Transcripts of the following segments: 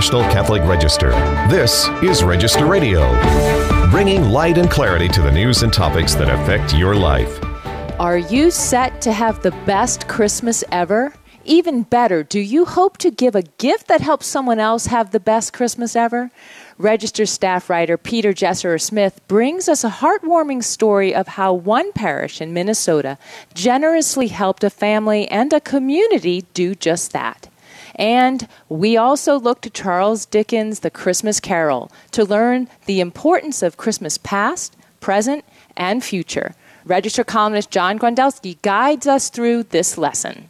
National Catholic Register. This is Register Radio, bringing light and clarity to the news and topics that affect your life. Are you set to have the best Christmas ever? Even better, do you hope to give a gift that helps someone else have the best Christmas ever? Register staff writer Peter Jesserer Smith brings us a heartwarming story of how one parish in Minnesota generously helped a family and a community do just that. And we also look to Charles Dickens' The Christmas Carol to learn the importance of Christmas past, present, and future. Register columnist John Grondelski guides us through this lesson.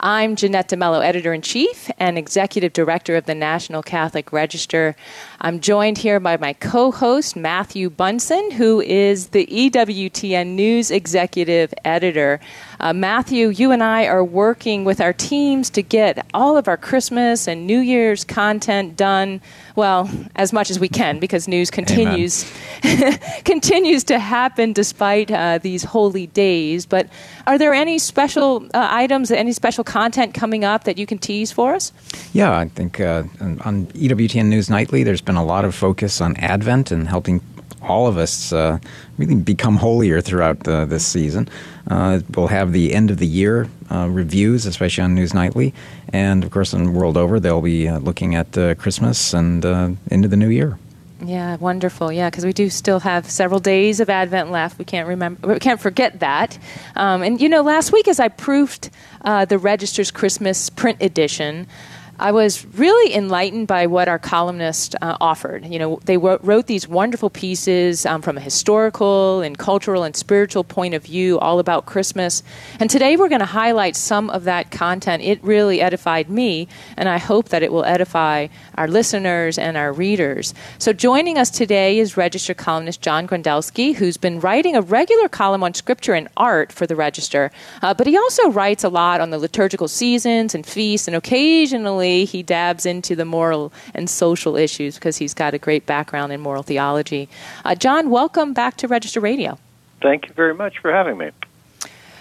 I'm Jeanette DeMello, editor in chief and executive director of the National Catholic Register. I'm joined here by my co host, Matthew Bunson, who is the EWTN News executive editor. Uh, Matthew, you and I are working with our teams to get all of our Christmas and New Year's content done, well, as much as we can, because news continues continues to happen despite uh, these holy days. But are there any special uh, items, any special content coming up that you can tease for us? Yeah, I think uh, on EWTN News Nightly, there's been a lot of focus on Advent and helping all of us uh, really become holier throughout the, this season. Uh, we'll have the end of the year uh, reviews, especially on News Nightly, and of course, in World Over, they'll be uh, looking at uh, Christmas and uh, into the new year. Yeah, wonderful. Yeah, because we do still have several days of Advent left. We can't remember, we can't forget that. Um, and you know, last week as I proofed the Register's Christmas print edition. I was really enlightened by what our columnist uh, offered. You know, they wrote, these wonderful pieces um, from a historical and cultural and spiritual point of view, all about Christmas. And today we're going to highlight some of that content. It really edified me, and I hope that it will edify our listeners and our readers. So, joining us today is Register columnist John Grondelski, who's been writing a regular column on scripture and art for the Register, uh, but he also writes a lot on the liturgical seasons and feasts, and occasionally he dabs into the moral and social issues because he's got a great background in moral theology. Uh, John, welcome back to Register Radio. Thank you very much for having me.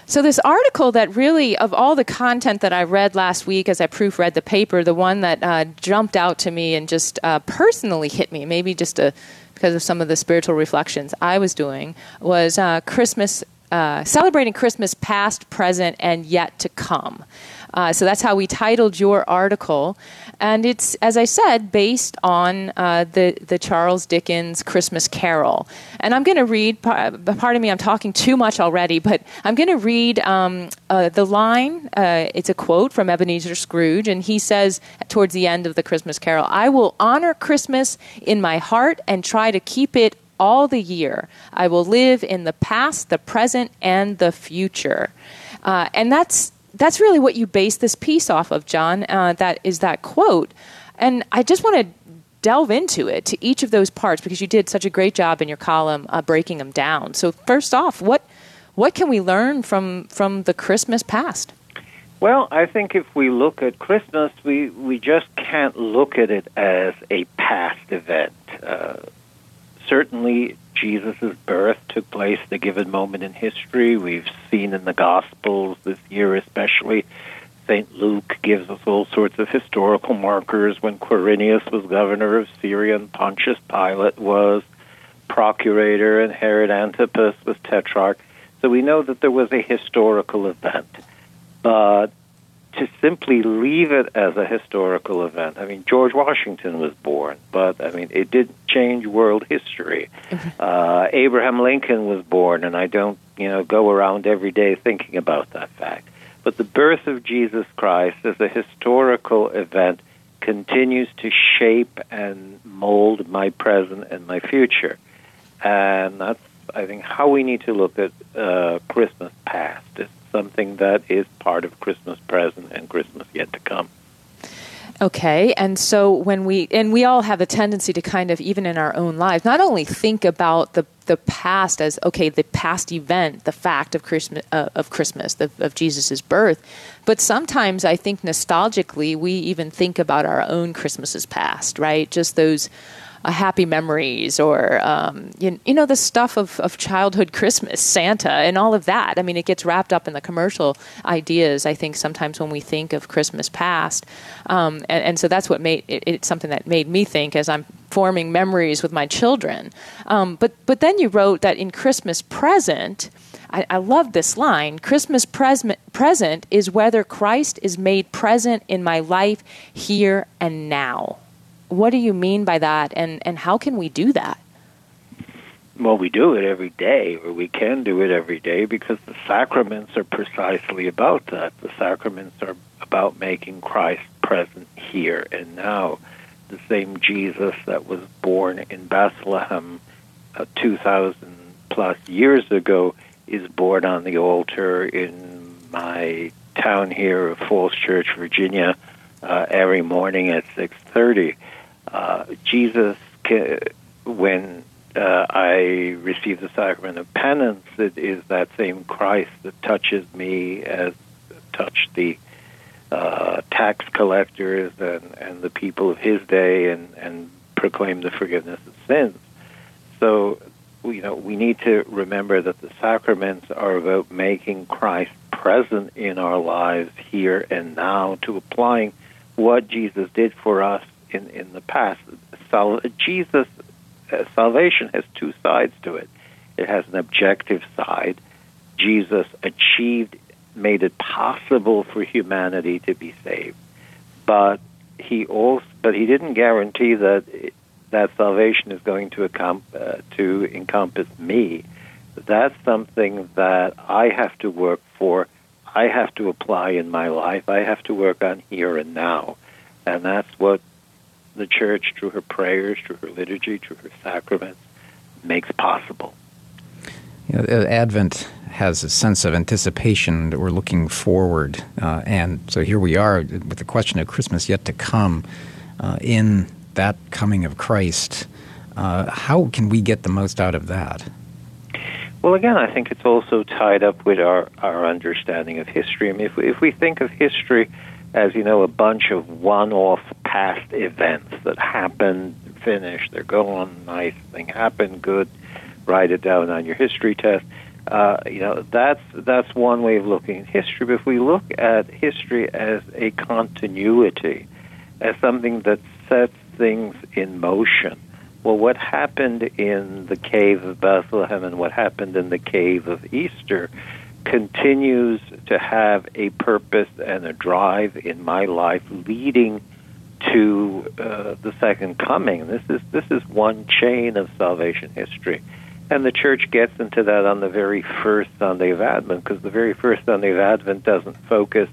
So, this article that really, of all the content that I read last week as I proofread the paper, the one that uh, jumped out to me and just uh, personally hit me, maybe just a, because of some of the spiritual reflections I was doing, was uh, Christmas, uh, celebrating Christmas past, present, and yet to come. Uh, so that's how we titled your article. And it's, as I said, based on uh, the, the Charles Dickens Christmas Carol. And I'm going to read, pardon me, I'm talking too much already, but I'm going to read um, uh, the line. Uh, it's a quote from Ebenezer Scrooge, and he says towards the end of the Christmas Carol I will honor Christmas in my heart and try to keep it all the year. I will live in the past, the present, and the future. Uh, and that's that's really what you base this piece off of, John. Uh, that is that quote, and I just want to delve into it to each of those parts because you did such a great job in your column uh, breaking them down. So first off, what what can we learn from from the Christmas past? Well, I think if we look at Christmas, we we just can't look at it as a past event. Uh, certainly, Jesus' birth took place at a given moment in history. We've seen in the Gospels this year, especially, St. Luke gives us all sorts of historical markers when Quirinius was governor of Syria and Pontius Pilate was procurator and Herod Antipas was tetrarch. So we know that there was a historical event. But to simply leave it as a historical event. I mean, George Washington was born, but I mean, it did change world history. Uh, Abraham Lincoln was born, and I don't, you know, go around every day thinking about that fact. But the birth of Jesus Christ as a historical event continues to shape and mold my present and my future. And that's, I think, how we need to look at uh, Christmas past. It's something that is part of Christmas present and Christmas yet to come. Okay, and so when we and we all have a tendency to kind of even in our own lives not only think about the the past as okay the past event the fact of Christmas uh, of Christmas the, of Jesus's birth, but sometimes I think nostalgically we even think about our own Christmases past right just those uh, happy memories or um, you, you know the stuff of, of childhood Christmas, Santa, and all of that. I mean, it gets wrapped up in the commercial ideas. I think sometimes when we think of Christmas past, um, and, and, so that's what made it, it's something that made me think as I'm forming memories with my children. Um, but but then you wrote that in Christmas present. I, I love this line. Christmas pres- present is whether Christ is made present in my life here and now what do you mean by that, and, and how can we do that? Well, we do it every day, or we can do it every day because the sacraments are precisely about that. The sacraments are about making Christ present here and now. The same Jesus that was born in Bethlehem uh, 2,000 plus years ago is born on the altar in my town here of Falls Church, Virginia, uh, every morning at 6:30 uh, Jesus, when uh, I receive the sacrament of penance, it is that same Christ that touches me as touched the uh, tax collectors and, and the people of his day and, and proclaim the forgiveness of sins. So, you know, we need to remember that the sacraments are about making Christ present in our lives here and now to applying what Jesus did for us in, in the past. Sal- Jesus, uh, salvation has two sides to it. It has an objective side. Jesus achieved, made it possible for humanity to be saved, but he also, but he didn't guarantee that that salvation is going to, uh, to encompass me. That's something that I have to work for. I have to apply in my life. I have to work on here and now. And that's what the church, through her prayers, through her liturgy, through her sacraments, makes possible. You know, Advent has a sense of anticipation that we're looking forward, uh, and so here we are with the question of Christmas yet to come. Uh, in that coming of Christ, uh, how can we get the most out of that? Well, again, I think it's also tied up with our, our understanding of history. I mean, if we, if we think of history as you know, a bunch of one-off past events that happen, finish, they're gone, nice thing happened, good, write it down on your history test. Uh, you know, that's that's one way of looking at history. But if we look at history as a continuity, as something that sets things in motion, well, what happened in the cave of Bethlehem and what happened in the cave of Easter continues to have a purpose and a drive in my life leading to uh, the second coming. This is this is one chain of salvation history. And the church gets into that on the very first Sunday of Advent because the very first Sunday of Advent doesn't focus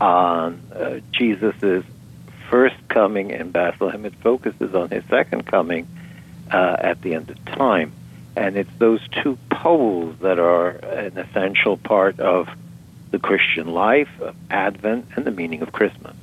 on uh, Jesus' first coming in Bethlehem. It focuses on his second coming uh, at the end of time. And it's those two poles that are an essential part of the Christian life, of Advent, and the meaning of Christmas.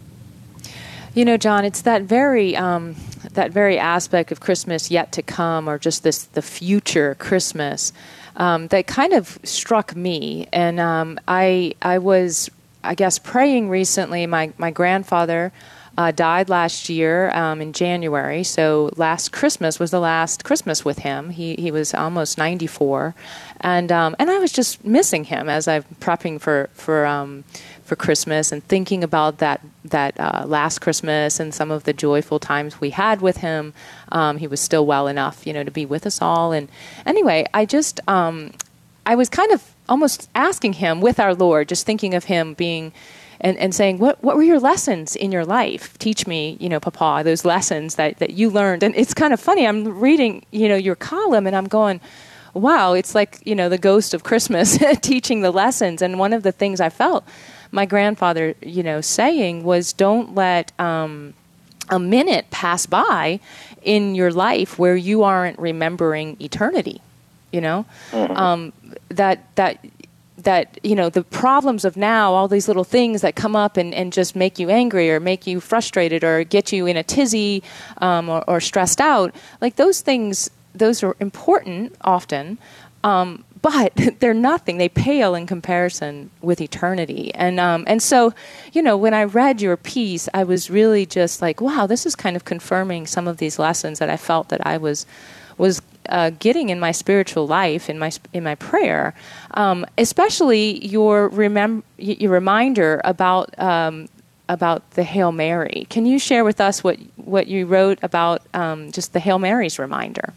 You know, John, it's that very um, that very aspect of Christmas yet to come, or just this the future Christmas, um, that kind of struck me. And um, I I was I guess praying recently. My my grandfather uh, died last year um, in January. So last Christmas was the last Christmas with him. He he was almost 94, and um, and I was just missing him as I'm prepping for for um, for Christmas and thinking about that that uh, last Christmas and some of the joyful times we had with him. Um, he was still well enough, you know, to be with us all. And anyway, I just um, I was kind of almost asking him with our Lord, just thinking of him being and, and saying, what, what were your lessons in your life? Teach me, you know, Papa, those lessons that, that you learned. And it's kind of funny. I'm reading, you know, your column and I'm going, wow, it's like, you know, the ghost of Christmas teaching the lessons. And one of the things I felt my grandfather, you know, saying was don't let um, a minute pass by in your life where you aren't remembering eternity. You know, mm-hmm. um, that that that you know the problems of now all these little things that come up and, and just make you angry or make you frustrated or get you in a tizzy um, or, or, stressed out like those things those are important often um, but they're nothing. They pale in comparison with eternity. And um, and so, you know, when I read your piece, I was really just like, wow, this is kind of confirming some of these lessons that I felt that I was was uh, getting in my spiritual life, in my in my prayer, um, especially your remem- your reminder about um, about the Hail Mary. Can you share with us what what you wrote about um, just the Hail Mary's reminder?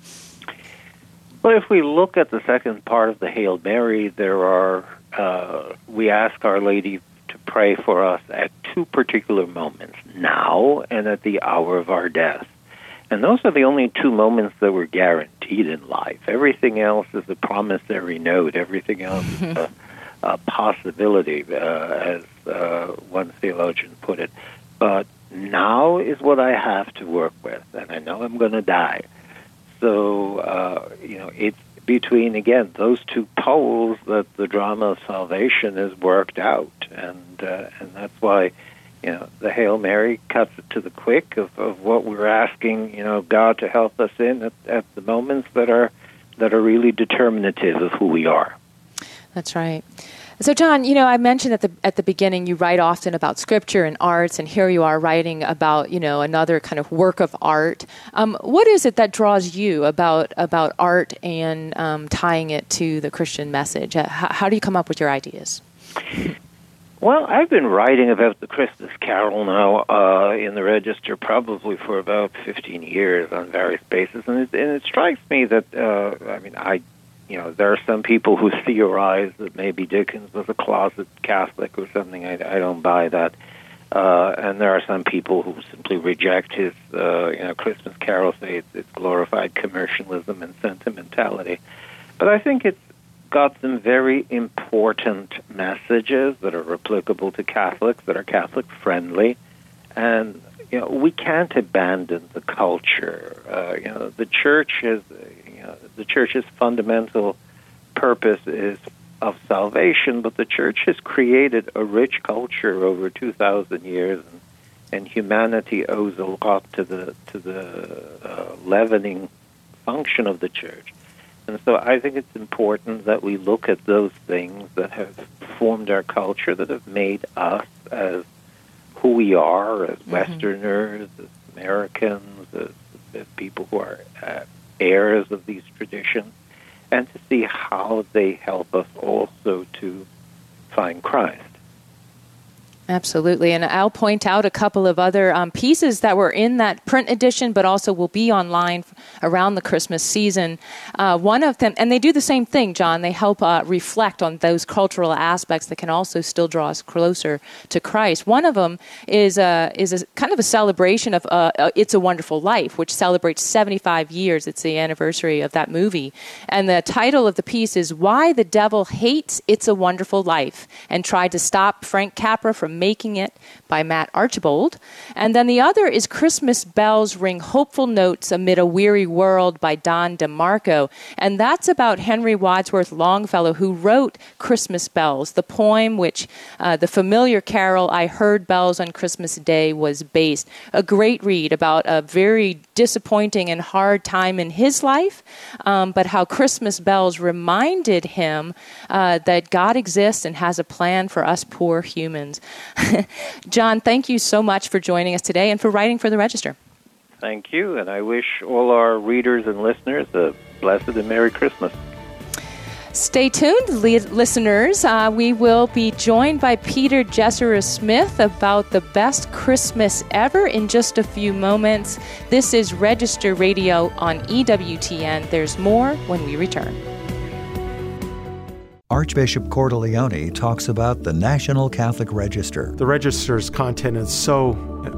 Well, if we look at the second part of the Hail Mary, there are uh, we ask Our Lady to pray for us at two particular moments: now and at the hour of our death. And those are the only two moments that were guaranteed in life. Everything else is a promissory note. Everything else is a, a possibility, uh, as uh, one theologian put it. But now is what I have to work with, and I know I'm going to die. So, uh, you know, it's between, again, those two poles that the drama of salvation is worked out. And, uh, and that's why, you know, the Hail Mary cuts it to the quick of, of what we're asking, you know, God to help us in at, at the moments that are, that are really determinative of who we are. That's right. So, John, you know, I mentioned at the at the beginning you write often about scripture and arts, and here you are writing about you know another kind of work of art. Um, what is it that draws you about about art and um, tying it to the Christian message? How, how do you come up with your ideas? Well, I've been writing about the Christmas Carol now uh, in the Register probably for about 15 years on various bases, and it, and it strikes me that uh, I mean I you know, there are some people who theorize that maybe Dickens was a closet Catholic or something. I, I don't buy that. Uh, and there are some people who simply reject his, uh, you know, Christmas Carol, say it's, it's glorified commercialism and sentimentality. But I think it's got some very important messages that are applicable to Catholics, that are Catholic friendly, and you know we can't abandon the culture. Uh, you know, the church has the church's fundamental purpose is of salvation, but the church has created a rich culture over 2,000 years, and, and humanity owes a lot to the to the uh, leavening function of the church. And so I think it's important that we look at those things that have formed our culture, that have made us as who we are, as mm-hmm. Westerners, as Americans, as, as people who are uh, heirs of these traditions, and to see how they help us also to find Christ. Absolutely. And I'll point out a couple of other um, pieces that were in that print edition, but also will be online around the Christmas season. Uh, one of them, and they do the same thing, John, they help uh, reflect on those cultural aspects that can also still draw us closer to Christ. One of them is, a, is a kind of a celebration of uh, uh It's a Wonderful Life, which celebrates 75 years. It's the anniversary of that movie. And the title of the piece is Why the Devil Hates It's a Wonderful Life and tried to stop Frank Capra from Making It by Matt Archibald. And then the other is Christmas Bells Ring Hopeful Notes Amid a Weary World by Don DeMarco. And that's about Henry Wadsworth Longfellow, who wrote Christmas Bells, the poem which uh, the familiar carol I Heard Bells on Christmas Day was based. A great read about a very disappointing and hard time in his life, um, but how Christmas bells reminded him uh, that God exists and has a plan for us poor humans. John, thank you so much for joining us today and for writing for the Register. Thank you, and I wish all our readers and listeners a blessed and Merry Christmas. Stay tuned, li- listeners. Uh, we will be joined by Peter Jesserer Smith about the best Christmas ever in just a few moments. This is Register Radio on EWTN. There's more when we return. Archbishop Cordileone talks about the National Catholic Register. The register's content is so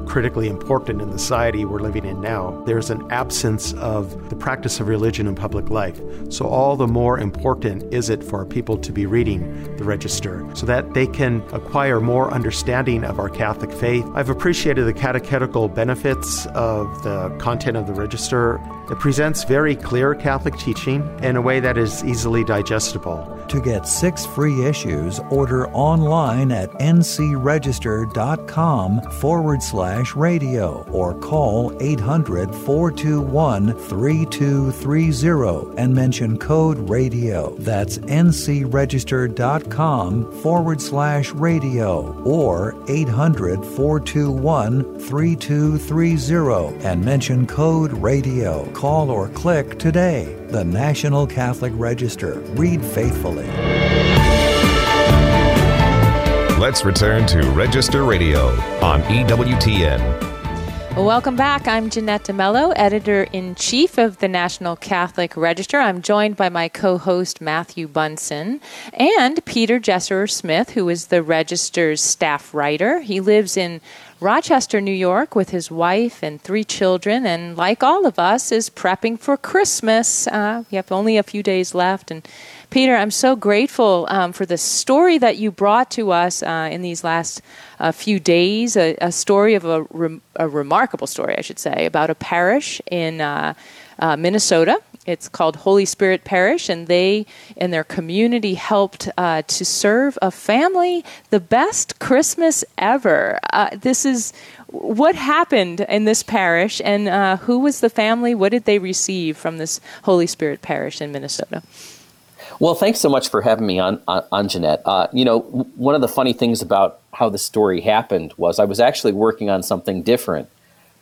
critically important in the society we're living in now. There's an absence of the practice of religion in public life. So, all the more important is it for people to be reading the register so that they can acquire more understanding of our Catholic faith. I've appreciated the catechetical benefits of the content of the register. It presents very clear Catholic teaching in a way that is easily digestible. To get six free issues, order online at ncregister.com forward slash radio or call 800 421 3230 and mention code radio. That's ncregister.com forward slash radio or 800 421 3230 and mention code radio. Call or click today. The National Catholic Register. Read faithfully. Let's return to Register Radio on EWTN. Welcome back. I'm Jeanette DeMello, editor in chief of the National Catholic Register. I'm joined by my co host Matthew Bunson and Peter Jesserer Smith, who is the Register's staff writer. He lives in Rochester, New York, with his wife and three children, and like all of us, is prepping for Christmas. Uh, we have only a few days left, and Peter, I'm so grateful um, for the story that you brought to us uh, in these last uh, few days. A, a story of a, re- a, remarkable story, I should say, about a parish in uh, uh Minnesota. It's called Holy Spirit Parish, and they and their community helped uh, to serve a family the best Christmas ever. Uh, this is what happened in this parish, and who was the family? What did they receive from this Holy Spirit Parish in Minnesota? Well, thanks so much for having me on, on, on Jeanette. Uh, you know, one of the funny things about how the story happened was I was actually working on something different.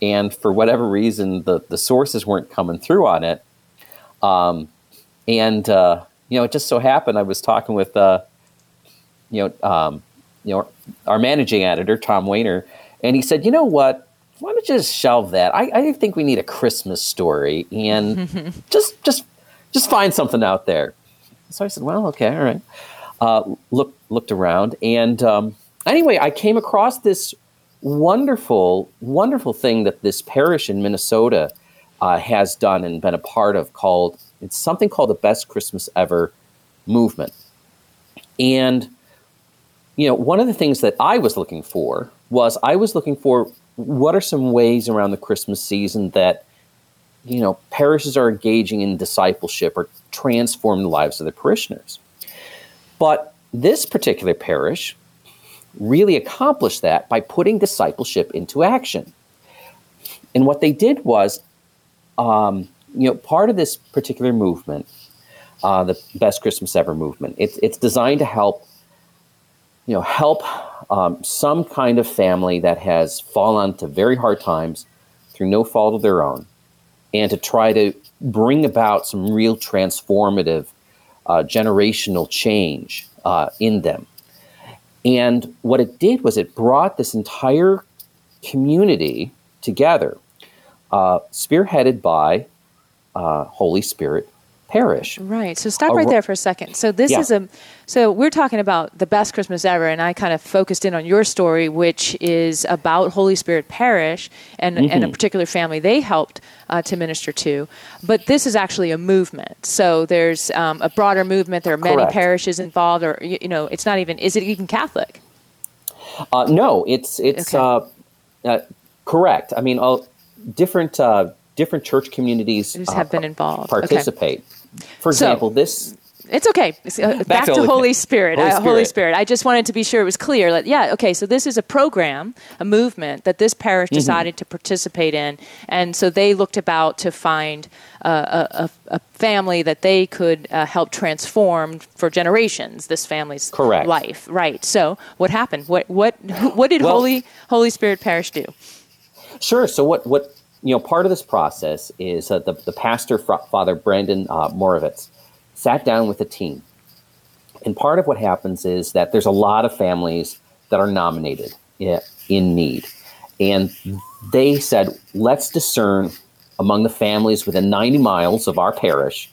And for whatever reason, the, the sources weren't coming through on it. Um, and, uh, you know, it just so happened I was talking with, uh, you know, um, you know, our managing editor, Tom Wehner, and he said, you know what? Why don't you just shelve that? I, I think we need a Christmas story and just, just, just find something out there. So I said, well, okay, all right. Uh, look, looked around, and um, anyway, I came across this wonderful, wonderful thing that this parish in Minnesota uh, has done and been a part of called it's something called the Best Christmas Ever movement. And you know, one of the things that I was looking for was I was looking for what are some ways around the Christmas season that you know parishes are engaging in discipleship or transform the lives of the parishioners. But this particular parish really accomplished that by putting discipleship into action. And what they did was, um, you know, part of this particular movement, uh, the Best Christmas Ever movement, it's, it's designed to help, you know, help um, some kind of family that has fallen into very hard times through no fault of their own, and to try to bring about some real transformative uh, generational change uh, in them. And what it did was it brought this entire community together, uh, spearheaded by uh, Holy Spirit parish. Right. So stop right there for a second. So this yeah. is a so we're talking about the best Christmas ever, and I kind of focused in on your story, which is about Holy Spirit Parish and mm-hmm. and a particular family they helped uh, to minister to. But this is actually a movement. So there's um, a broader movement. There are many Correct. parishes involved, or you know, it's not even. Is it even Catholic? Uh, no, it's it's okay. uh, uh correct. I mean, all different uh, different church communities have been involved. Participate. Okay. For example, so, this it's okay. Uh, back, back, to, Holy, Holy Spirit. Holy, uh, Spirit. Holy Spirit. I just wanted to be sure it was clear. Like, yeah, okay. So this is a program, a movement that this parish mm-hmm. decided to participate in, and so they looked about to find uh, a, a, family that they could uh, help transform for generations. This family's Correct. life, right? So what happened? What what what did well, Holy Holy Spirit Parish do? Sure. So what what you know, part of this process is uh, the, the pastor, Father Brandon uh, Moravitz, sat down with a team. And part of what happens is that there's a lot of families that are nominated in need. And they said, let's discern among the families within 90 miles of our parish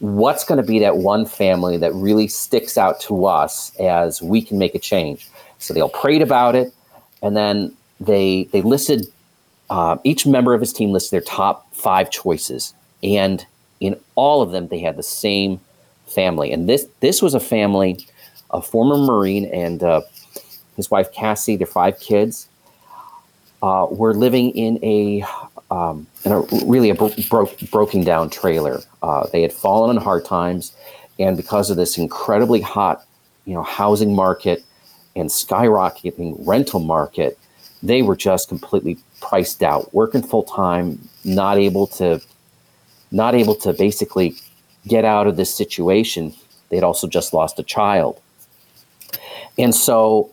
what's going to be that one family that really sticks out to us as we can make a change. So they all prayed about it, and then they they listed uh, each member of his team lists their top five choices, and in all of them, they had the same family. And this this was a family, a former Marine and uh, his wife Cassie, their five kids, uh, were living in a um, in a really a bro- bro- broken down trailer. Uh, they had fallen on hard times, and because of this incredibly hot, you know, housing market and skyrocketing rental market, they were just completely priced out, working full time, not able to, not able to basically get out of this situation. They'd also just lost a child, and so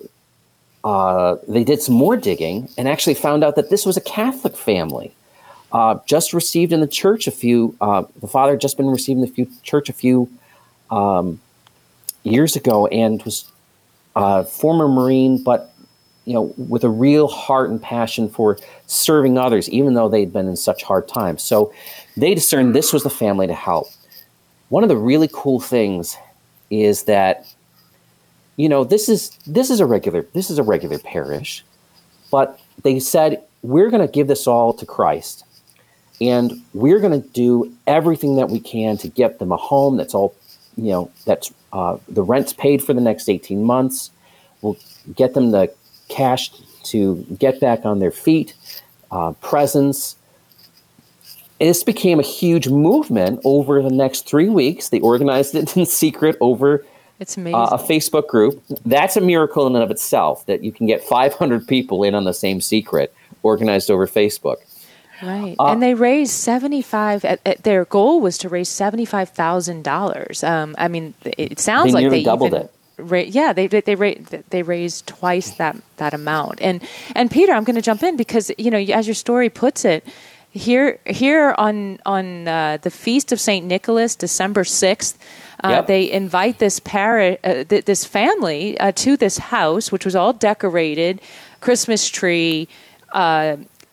uh, they did some more digging and actually found out that this was a Catholic family. Uh, just received in the church a few. Uh, the father had just been received in the few, church a few um, years ago, and was a former Marine, but you know, with a real heart and passion for serving others, even though they'd been in such hard times. So they discerned this was the family to help. One of the really cool things is that you know this is this is a regular this is a regular parish but they said we're going to give this all to christ and we're going to do everything that we can to get them a home that's all you know that's uh, the rent's paid for the next 18 months we'll get them the cash to get back on their feet uh, presents this became a huge movement over the next three weeks they organized it in secret over it's amazing. Uh, a Facebook group. That's a miracle in and of itself that you can get 500 people in on the same secret organized over Facebook. Right. Uh, and they raised 75 at, at, their goal was to raise $75,000. Um, I mean, it sounds like they doubled even, it. Ra- yeah, they they they, they raised twice that that amount. And and Peter, I'm going to jump in because you know, as your story puts it, here here on on uh, the feast of Saint Nicholas, December sixth, uh, yep. They invite this parrot, uh, th- this family, uh, to this house, which was all decorated, Christmas tree.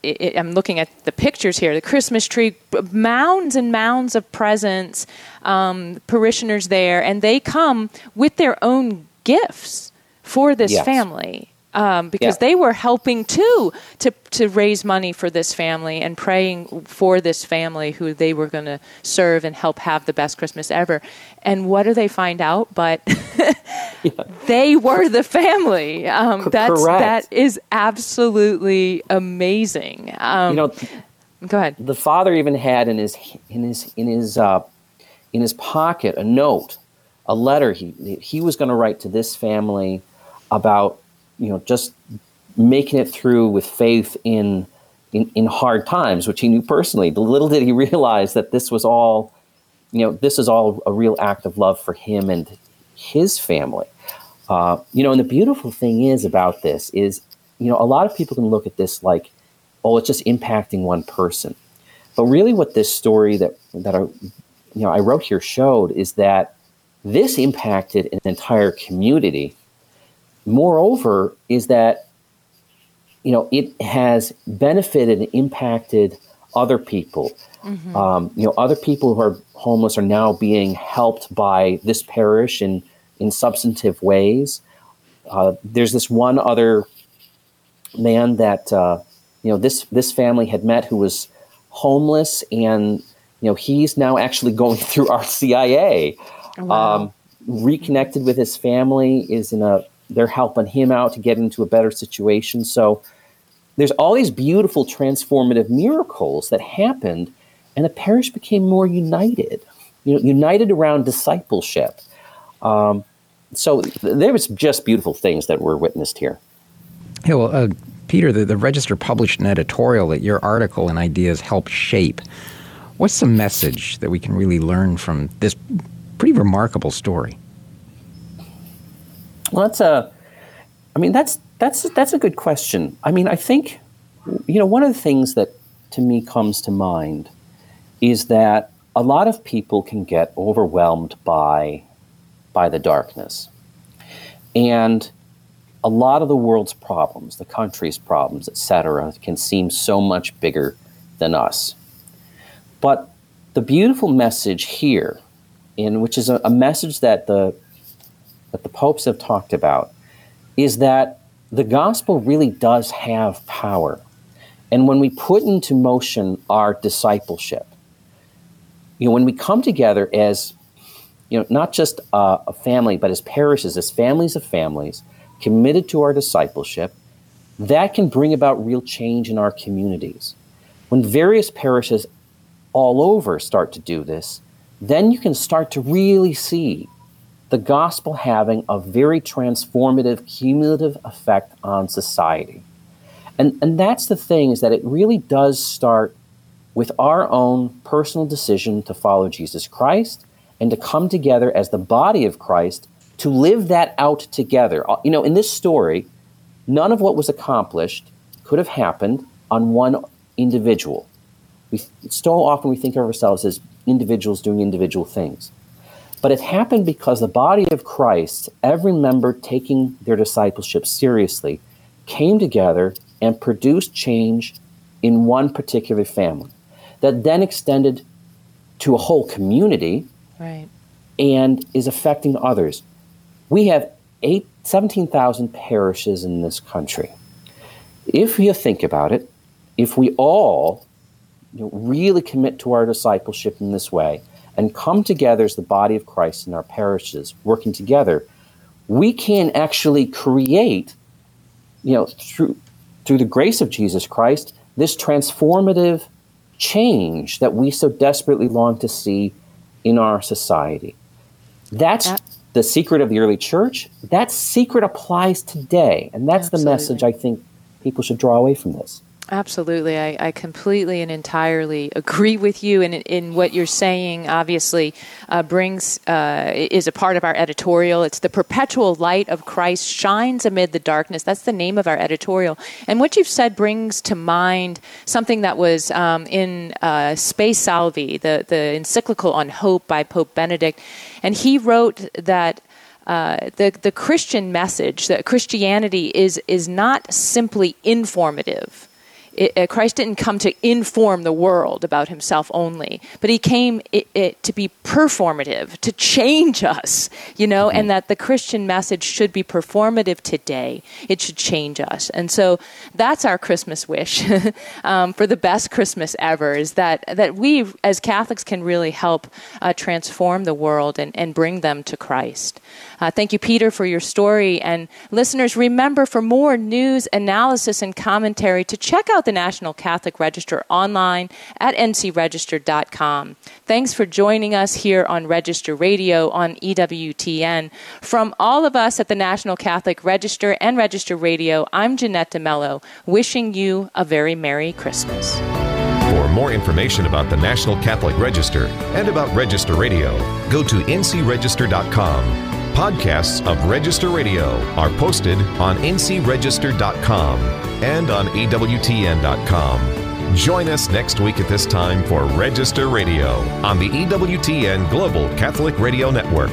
It, it, I'm looking at the pictures here. The Christmas tree, mounds and mounds of presents, um, parishioners there, and they come with their own gifts for this yes. family um, because yeah. they were helping too to to raise money for this family and praying for this family who they were going to serve and help have the best Christmas ever. And what do they find out? But yeah. they were the family. Um, that's Correct. that is absolutely amazing. Um, you know, go ahead. The father even had in his in his in his uh, in his pocket a note, a letter he he was going to write to this family about you know, just making it through with faith in, in, in hard times, which he knew personally. Little did he realize that this was all, you know, this is all a real act of love for him and his family. Uh, you know, and the beautiful thing is about this is, you know, a lot of people can look at this like, oh, it's just impacting one person. But really, what this story that that I, you know, I wrote here showed is that this impacted an entire community moreover, is that you know it has benefited and impacted other people. Mm-hmm. Um, you know, other people who are homeless are now being helped by this parish in in substantive ways. Uh, there's this one other man that uh, you know this this family had met who was homeless, and you know he's now actually going through RCIA. Wow. Um, reconnected with his family is in a they're helping him out to get into a better situation. So there's all these beautiful transformative miracles that happened, and the parish became more united, you know, united around discipleship. Um, so there was just beautiful things that were witnessed here. Yeah, well, uh, Peter, the, the Register published an editorial that your article and ideas helped shape. What's the message that we can really learn from this pretty remarkable story? Well, that's a. I mean, that's that's that's a good question. I mean, I think, you know, one of the things that to me comes to mind is that a lot of people can get overwhelmed by by the darkness, and a lot of the world's problems, the country's problems, etc., can seem so much bigger than us. But the beautiful message here, in which is a, a message that the that the popes have talked about is that the gospel really does have power. And when we put into motion our discipleship, you know, when we come together as, you know, not just a, a family, but as parishes, as families of families, committed to our discipleship, that can bring about real change in our communities. When various parishes all over start to do this, then you can start to really see the gospel having a very transformative, cumulative effect on society. And, and that's the thing is that it really does start with our own personal decision to follow Jesus Christ and to come together as the body of Christ to live that out together. Uh, you know, in this story, none of what was accomplished could have happened on one individual. We, so often we think of ourselves as individuals doing individual things. But it happened because the body of Christ, every member taking their discipleship seriously, came together and produced change in one particular family that then extended to a whole community right. and is affecting others. We have eight, 17,000 parishes in this country. If you think about it, if we all you know, really commit to our discipleship in this way and come together as the body of Christ in our parishes, working together, we can actually create, you know, through through the grace of Jesus Christ, this transformative change that we so desperately long to see in our society. That's the secret of the early church. That secret applies today, and that's Absolutely. the message I think people should draw away from this. Absolutely. I, I, completely and entirely agree with you. And in, in what you're saying, obviously, uh, brings, uh, is a part of our editorial. It's the perpetual light of Christ shines amid the darkness. That's the name of our editorial. And what you've said brings to mind something that was um, in uh, Spe Salvi, the, the encyclical on hope by Pope Benedict. And he wrote that. Uh, the the Christian message that Christianity is is not simply informative it, uh, Christ didn't come to inform the world about himself only, but he came it, it, to be performative, to change us, you know, mm-hmm. and that the Christian message should be performative today. It should change us. And so that's our Christmas wish um, for the best Christmas ever is that, that we as Catholics can really help uh, transform the world and, and bring them to Christ. Uh, thank you, Peter, for your story. And listeners, remember for more news, analysis, and commentary to check out the National Catholic Register online at ncregister.com. Thanks for joining us here on Register Radio on EWTN. From all of us at the National Catholic Register and Register Radio, I'm Jeanette DeMello, wishing you a very Merry Christmas. For more information about the National Catholic Register and about Register Radio, go to ncregister.com Podcasts of Register Radio are posted on ncregister.com and on EWTN.com. Join us next week at this time for Register Radio on the EWTN Global Catholic Radio Network.